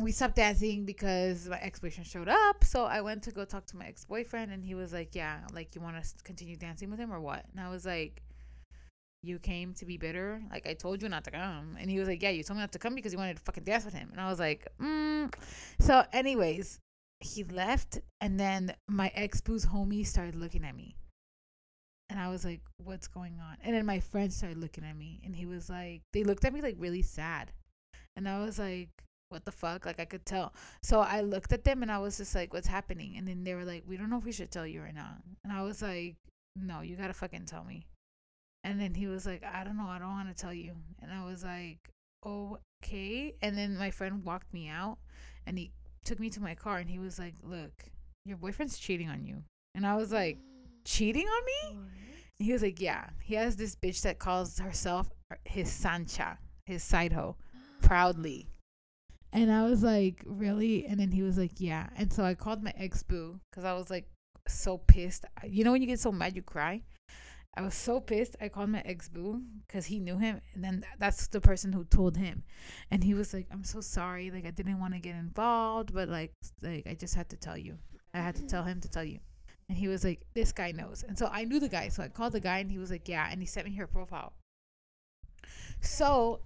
S2: we stopped dancing because my ex boyfriend showed up. So I went to go talk to my ex boyfriend, and he was like, "Yeah, like you want to continue dancing with him or what?" And I was like, "You came to be bitter. Like I told you not to come." And he was like, "Yeah, you told me not to come because you wanted to fucking dance with him." And I was like, mm. "So, anyways." he left and then my ex boo's homie started looking at me and i was like what's going on and then my friends started looking at me and he was like they looked at me like really sad and i was like what the fuck? Like i could tell. So i looked at them and i was just like what's happening? And then they were like we don't know if we should tell you or not. And i was like no you gotta fucking tell me. And then he was like i don't know. I don't want to tell you. And i was like okay. And then my friend walked me out and he took me to my car and he was like, "Look, your boyfriend's cheating on you." And I was like, "Cheating on me?" He was like, "Yeah. He has this bitch that calls herself er, his Sancha, his side hoe, proudly." And I was like, "Really?" And then he was like, "Yeah." And so I called my ex boo because I was like so pissed. You know when you get so mad you cry? I was so pissed. I called my ex boo because he knew him, and then that's the person who told him, and he was like, "I'm so sorry. Like I didn't want to get involved, but like like I just had to tell you. I had to tell him to tell you." And he was like, "This guy knows." And so I knew the guy, so I called the guy, and he was like, "Yeah," and he sent me her profile. So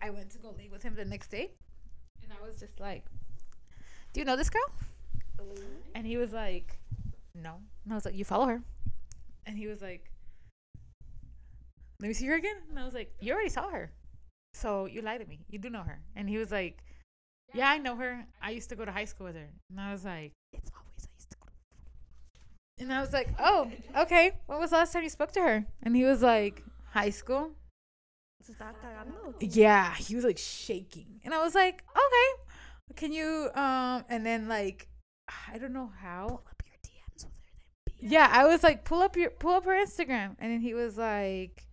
S2: I went to go lay with him the next day, I was just like, "Do you know this girl?" And he was like, "No." And I was like, "You follow her?" And he was like let me see her again. And I was like, you already saw her. So you lied to me. You do know her. And he was like, yeah, I know her. I used to go to high school with her. And I was like, it's always I used to go. And I was like, oh, okay. When was the last time you spoke to her? And he was like, high school. Yeah, he was like shaking. And I was like, okay. Can you um and then like I don't know how. Yeah, I was like, pull up your pull up her Instagram. And then he was like,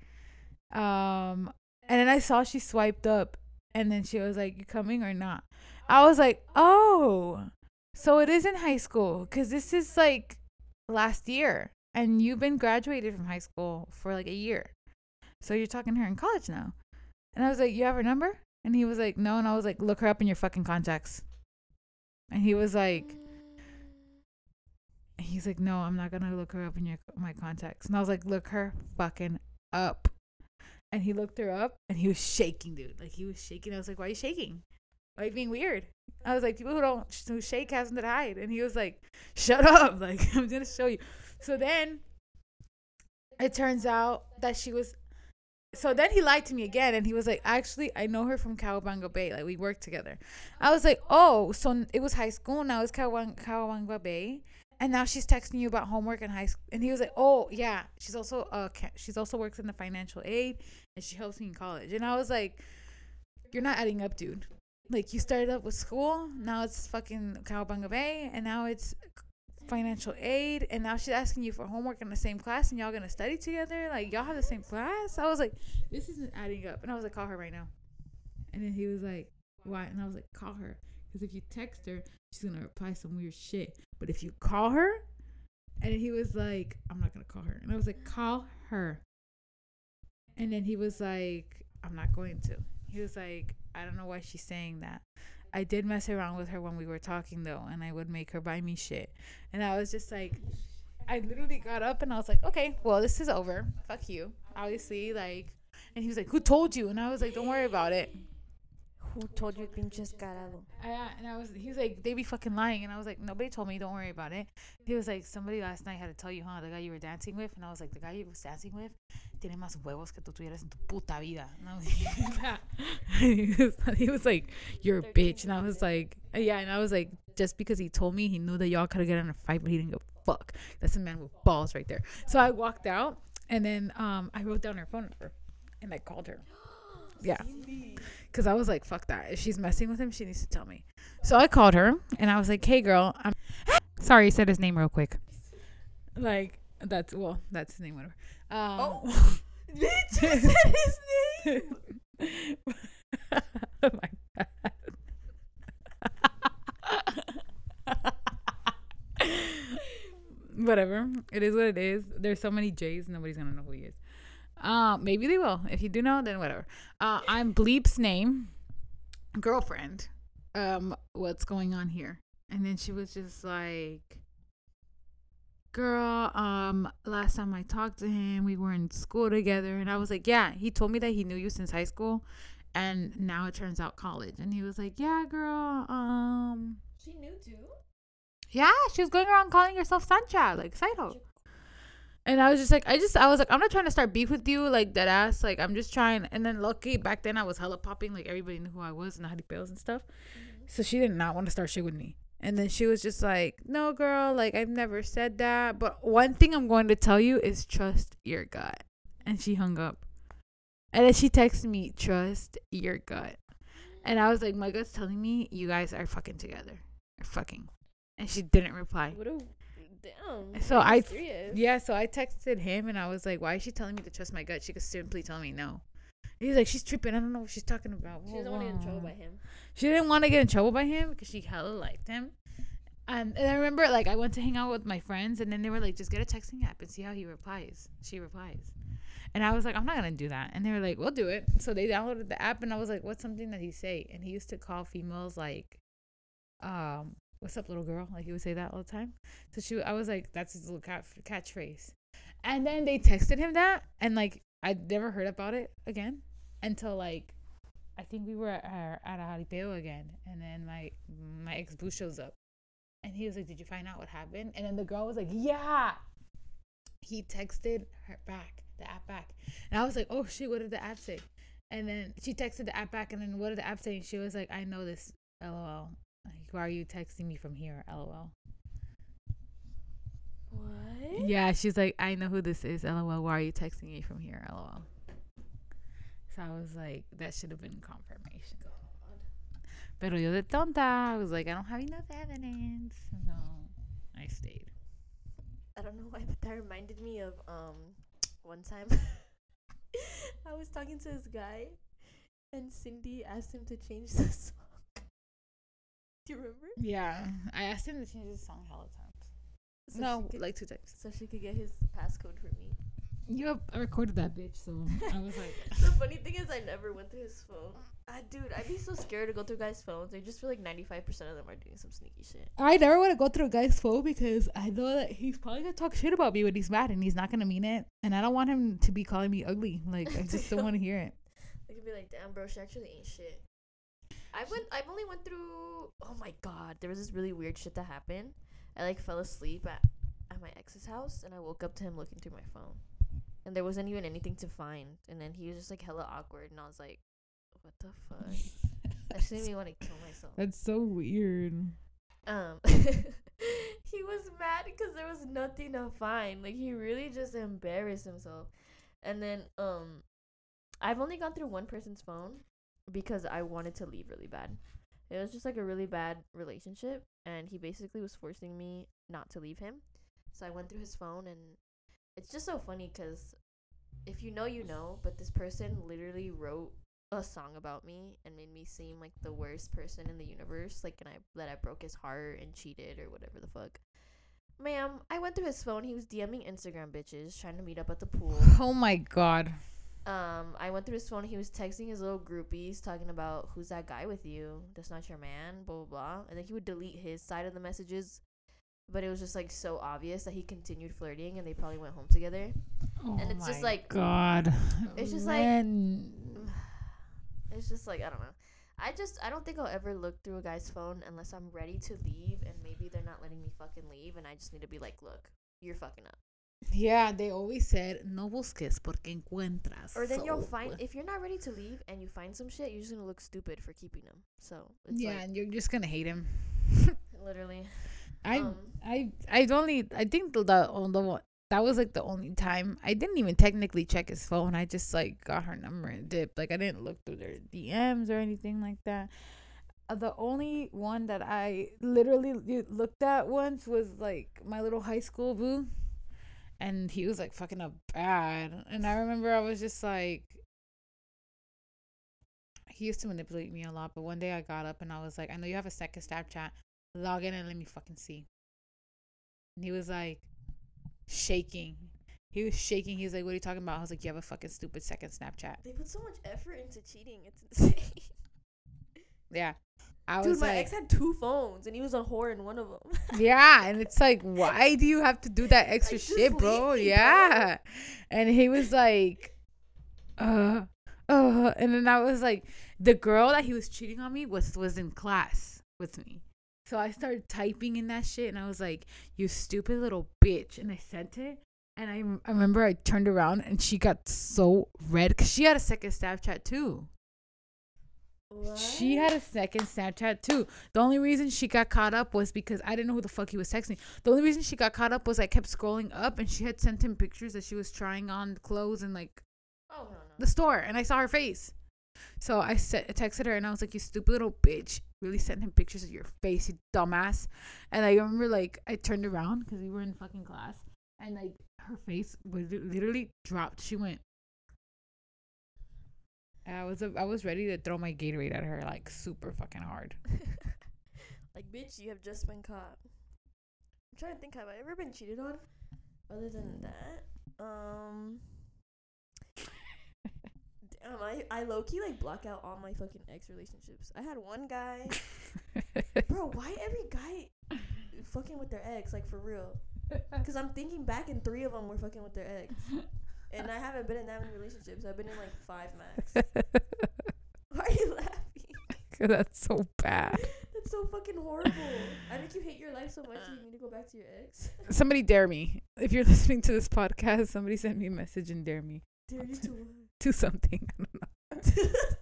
S2: um, and then I saw she swiped up, and then she was like, "You coming or not?" I was like, "Oh, so it is in high school, cause this is like last year, and you've been graduated from high school for like a year, so you're talking to her in college now." And I was like, "You have her number?" And he was like, "No," and I was like, "Look her up in your fucking contacts." And he was like, he's like, "No, I'm not gonna look her up in your my contacts." And I was like, "Look her fucking up." And he looked her up and he was shaking, dude. Like he was shaking. I was like, why are you shaking? Why are you being weird? I was like, people who don't who shake have something to hide. And he was like, shut up. Like, I'm going to show you. So then it turns out that she was. So then he lied to me again and he was like, actually, I know her from Cowabunga Bay. Like, we worked together. I was like, oh, so it was high school. Now it's Cowabunga Bay and now she's texting you about homework in high school and he was like oh yeah she's also uh she's also works in the financial aid and she helps me in college and i was like you're not adding up dude like you started up with school now it's fucking cowabunga bay and now it's financial aid, and now she's asking you for homework in the same class, and y'all gonna study together. Like y'all have the same class. I was like, this isn't adding up. And I was like, call her right now. And then he was like, why? And I was like, call her, because if you text her, she's gonna reply some weird shit. But if you call her, and he was like, I'm not gonna call her. And I was like, call her. And then he was like, I'm not going to. He was like, I don't know why she's saying that. I did mess around with her when we were talking though, and I would make her buy me shit. And I was just like, I literally got up and I was like, okay, well, this is over. Fuck you. Obviously, like, and he was like, who told you? And I was like, don't worry about it.
S1: Who told you pinches carado?
S2: I, and I was, he was like, they be fucking lying. And I was like, nobody told me, don't worry about it. He was like, somebody last night had to tell you, huh? The guy you were dancing with. And I was like, the guy you was dancing with tiene más huevos que tú tuvieras en tu puta vida. And I was he, was, he was like, you're a bitch. And I was like, yeah. And I was like, just because he told me, he knew that y'all could have gotten in a fight, but he didn't give a fuck. That's a man with balls right there. So I walked out and then um, I wrote down her phone number and I called her. Yeah. Because I was like, fuck that. If she's messing with him, she needs to tell me. So I called her and I was like, hey, girl. I'm sorry, he said his name real quick. Like, that's, well, that's his name, whatever. Um,
S1: Oh. Bitch, you said his name.
S2: oh my god. Whatever. It is what it is. There's so many J's, nobody's gonna know who he is. Uh, maybe they will. If you do know, then whatever. Uh, I'm Bleep's name, girlfriend. Um, what's going on here? And then she was just like, girl um last time i talked to him we were in school together and i was like yeah he told me that he knew you since high school and now it turns out college and he was like yeah girl um
S1: She knew too.
S2: yeah she was going around calling herself sancha like Saito. And i was just like i just i was like i'm not trying to start beef with you like that ass like i'm just trying and then lucky back then i was hella popping like everybody knew who i was and the bills and stuff mm-hmm. so she did not want to start shit with me and then she was just like, no, girl, like, I've never said that. But one thing I'm going to tell you is trust your gut. And she hung up. And then she texted me, trust your gut. And I was like, my gut's telling me you guys are fucking together. You're fucking. And she didn't reply.
S1: What a damn.
S2: So I-
S1: mysterious.
S2: Yeah, so I texted him and I was like, why is she telling me to trust my gut? She could simply tell me no. He's like, she's tripping. I don't know what she's talking about.
S1: She doesn't want to get in trouble by him.
S2: She didn't want to get in trouble by him because she hella liked him. Um, and I remember, like, I went to hang out with my friends, and then they were like, just get a texting app and see how he replies. She replies. And I was like, I'm not going to do that. And they were like, we'll do it. So they downloaded the app, and I was like, what's something that he say? And he used to call females, like, um, what's up, little girl? Like, he would say that all the time. So she, I was like, that's his little cat, catchphrase. And then they texted him that, and, like, I never heard about it again until, like, I think we were at, uh, at a jaripeo again, and then my my ex boo shows up, and he was like, "Did you find out what happened?" And then the girl was like, "Yeah." He texted her back, the app back, and I was like, "Oh shit, what did the app say?" And then she texted the app back, and then what did the app say? And she was like, "I know this, lol." Like, why are you texting me from here, lol?
S1: What?
S2: Yeah, she's like, "I know who this is, lol. Why are you texting me from here, lol?" So I was like, that should have been confirmation. Pero yo de tonta, I was like, I don't have enough evidence. So I stayed.
S1: I don't know why, but that reminded me of um one time I was talking to this guy and Cindy asked him to change the song. You remember?
S2: Yeah. I asked him to change his song hella times.
S1: So
S2: no,
S1: could,
S2: like two times.
S1: so she could get his passcode for me.
S2: You have, I recorded that bitch, so I was like,
S1: The funny thing is, I never went through his phone. Ah, dude, I'd be so scared to go through guys' phones. I just feel like 95% of them are doing some sneaky shit.
S2: I never want to go through a guy's phone because I know that he's probably gonna talk shit about me when he's mad and he's not gonna mean it. And I don't want him to be calling me ugly. Like I just don't want to hear it.
S1: They could be like, damn, bro, she actually ain't shit. I went. I've only went through. Oh my god, there was this really weird shit that happened. I like fell asleep at at my ex's house, and I woke up to him looking through my phone, and there wasn't even anything to find. And then he was just like hella awkward, and I was like, what the fuck? That made me want to kill myself.
S2: That's so weird.
S1: Um, he was mad because there was nothing to find. Like he really just embarrassed himself. And then um, I've only gone through one person's phone because I wanted to leave really bad. It was just like a really bad relationship, and he basically was forcing me not to leave him. So I went through his phone, and it's just so funny because if you know, you know. But this person literally wrote a song about me and made me seem like the worst person in the universe, like and I that I broke his heart and cheated or whatever the fuck. Ma'am, I went through his phone. He was DMing Instagram bitches trying to meet up at the pool.
S2: Oh my god.
S1: Um, I went through his phone. He was texting his little groupies, talking about who's that guy with you? That's not your man. Blah blah blah. And then he would delete his side of the messages, but it was just like so obvious that he continued flirting, and they probably went home together.
S2: Oh
S1: And it's just like-
S2: God.
S1: it's just like-
S2: Man.
S1: It's just like I don't know. I just I don't think I'll ever look through a guy's phone unless I'm ready to leave, and maybe they're not letting me fucking leave, and I just need to be like, look, you're fucking up.
S2: Yeah, they always said no busques porque encuentras.
S1: Or then you'll find if you're not ready to leave and you find some shit, you're just gonna look stupid for keeping them. So it's
S2: yeah,
S1: like
S2: and you're just gonna hate him.
S1: literally.
S2: I
S1: um,
S2: I I only I think the the, the one that was like the only time I didn't even technically check his phone. I just like got her number and dipped. Like I didn't look through their DMs or anything like that. Uh, the only one that I literally looked at once was like my little high school boo, and he was like fucking up bad. And I remember I was just like. He used to manipulate me a lot, but one day I got up and I was like, I know you have a second Snapchat log in and let me fucking see. And he was like shaking. He was shaking. He was like, What are you talking about? I was like, You have a fucking stupid second Snapchat.
S1: They put so much effort into cheating. It's insane.
S2: Yeah. I
S1: Dude, my
S2: like,
S1: ex had two phones and he was a whore in one of them.
S2: Yeah. And it's like, why do you have to do that extra
S1: Like,
S2: shit, bro?
S1: me, bro.
S2: yeah. And he was like, uh, uh. And then I was like, the girl that he was cheating on me was was in class with me. So I started typing in that shit and I was like, you stupid little bitch. And I sent it. And I, I remember I turned around and she got so red because she had a second Snapchat too. She had a second Snapchat too. The only reason she got caught up was because I didn't know who the fuck he was texting. The only reason she got caught up was I kept scrolling up and she had sent him pictures that she was trying on clothes and like
S1: Oh no no.
S2: the store and I saw her face. So I said, I texted her and I was like, "You stupid little bitch! Really sent him pictures of your face, you dumbass." And I remember like I turned around because we were in fucking class and like her face was literally dropped. She went. And I was I was ready to throw my Gatorade at her like super fucking hard.
S1: like, bitch, you have just been caught. I'm trying to think, have I ever been cheated on? Other than that, um, damn, I I low key like block out all my fucking ex relationships. I had one guy, bro. Why every guy fucking with their ex? Like for real? Because I'm thinking back, and three of them were fucking with their ex, and I haven't been in that many relationships. I've been in like five max. Why are you laughing?
S2: That's so bad.
S1: That's so fucking horrible. I think you hate your life so much that you need to go back to your ex.
S2: Somebody dare me. If you're listening to this podcast, somebody send me a message and dare me
S1: Dare you to what?
S2: do something. I don't know.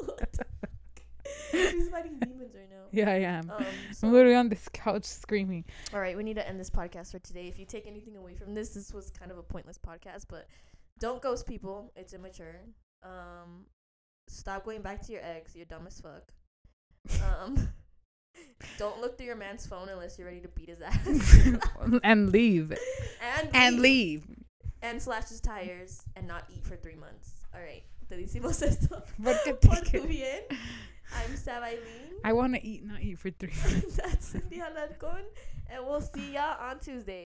S1: what the fuck? She's fighting demons right now.
S2: Yeah, I am.
S1: Um, so,
S2: I'm literally on this couch screaming.
S1: all right, we need to end this podcast for today. If you take anything away from this, this was kind of a pointless podcast, but don't ghost people. It's immature. Um, stop going back to your ex. You're dumb as fuck. Um, don't look through your man's phone unless you're ready to beat his ass.
S2: and leave.
S1: and
S2: And leave.
S1: and slash his tires and not eat for three months. All right. Te decimos esto por tu bien. I'm Sabailin.
S2: I want to eat, not eat for three. months.
S1: That's Cindy Alarcon. And we'll see y'all on Tuesday.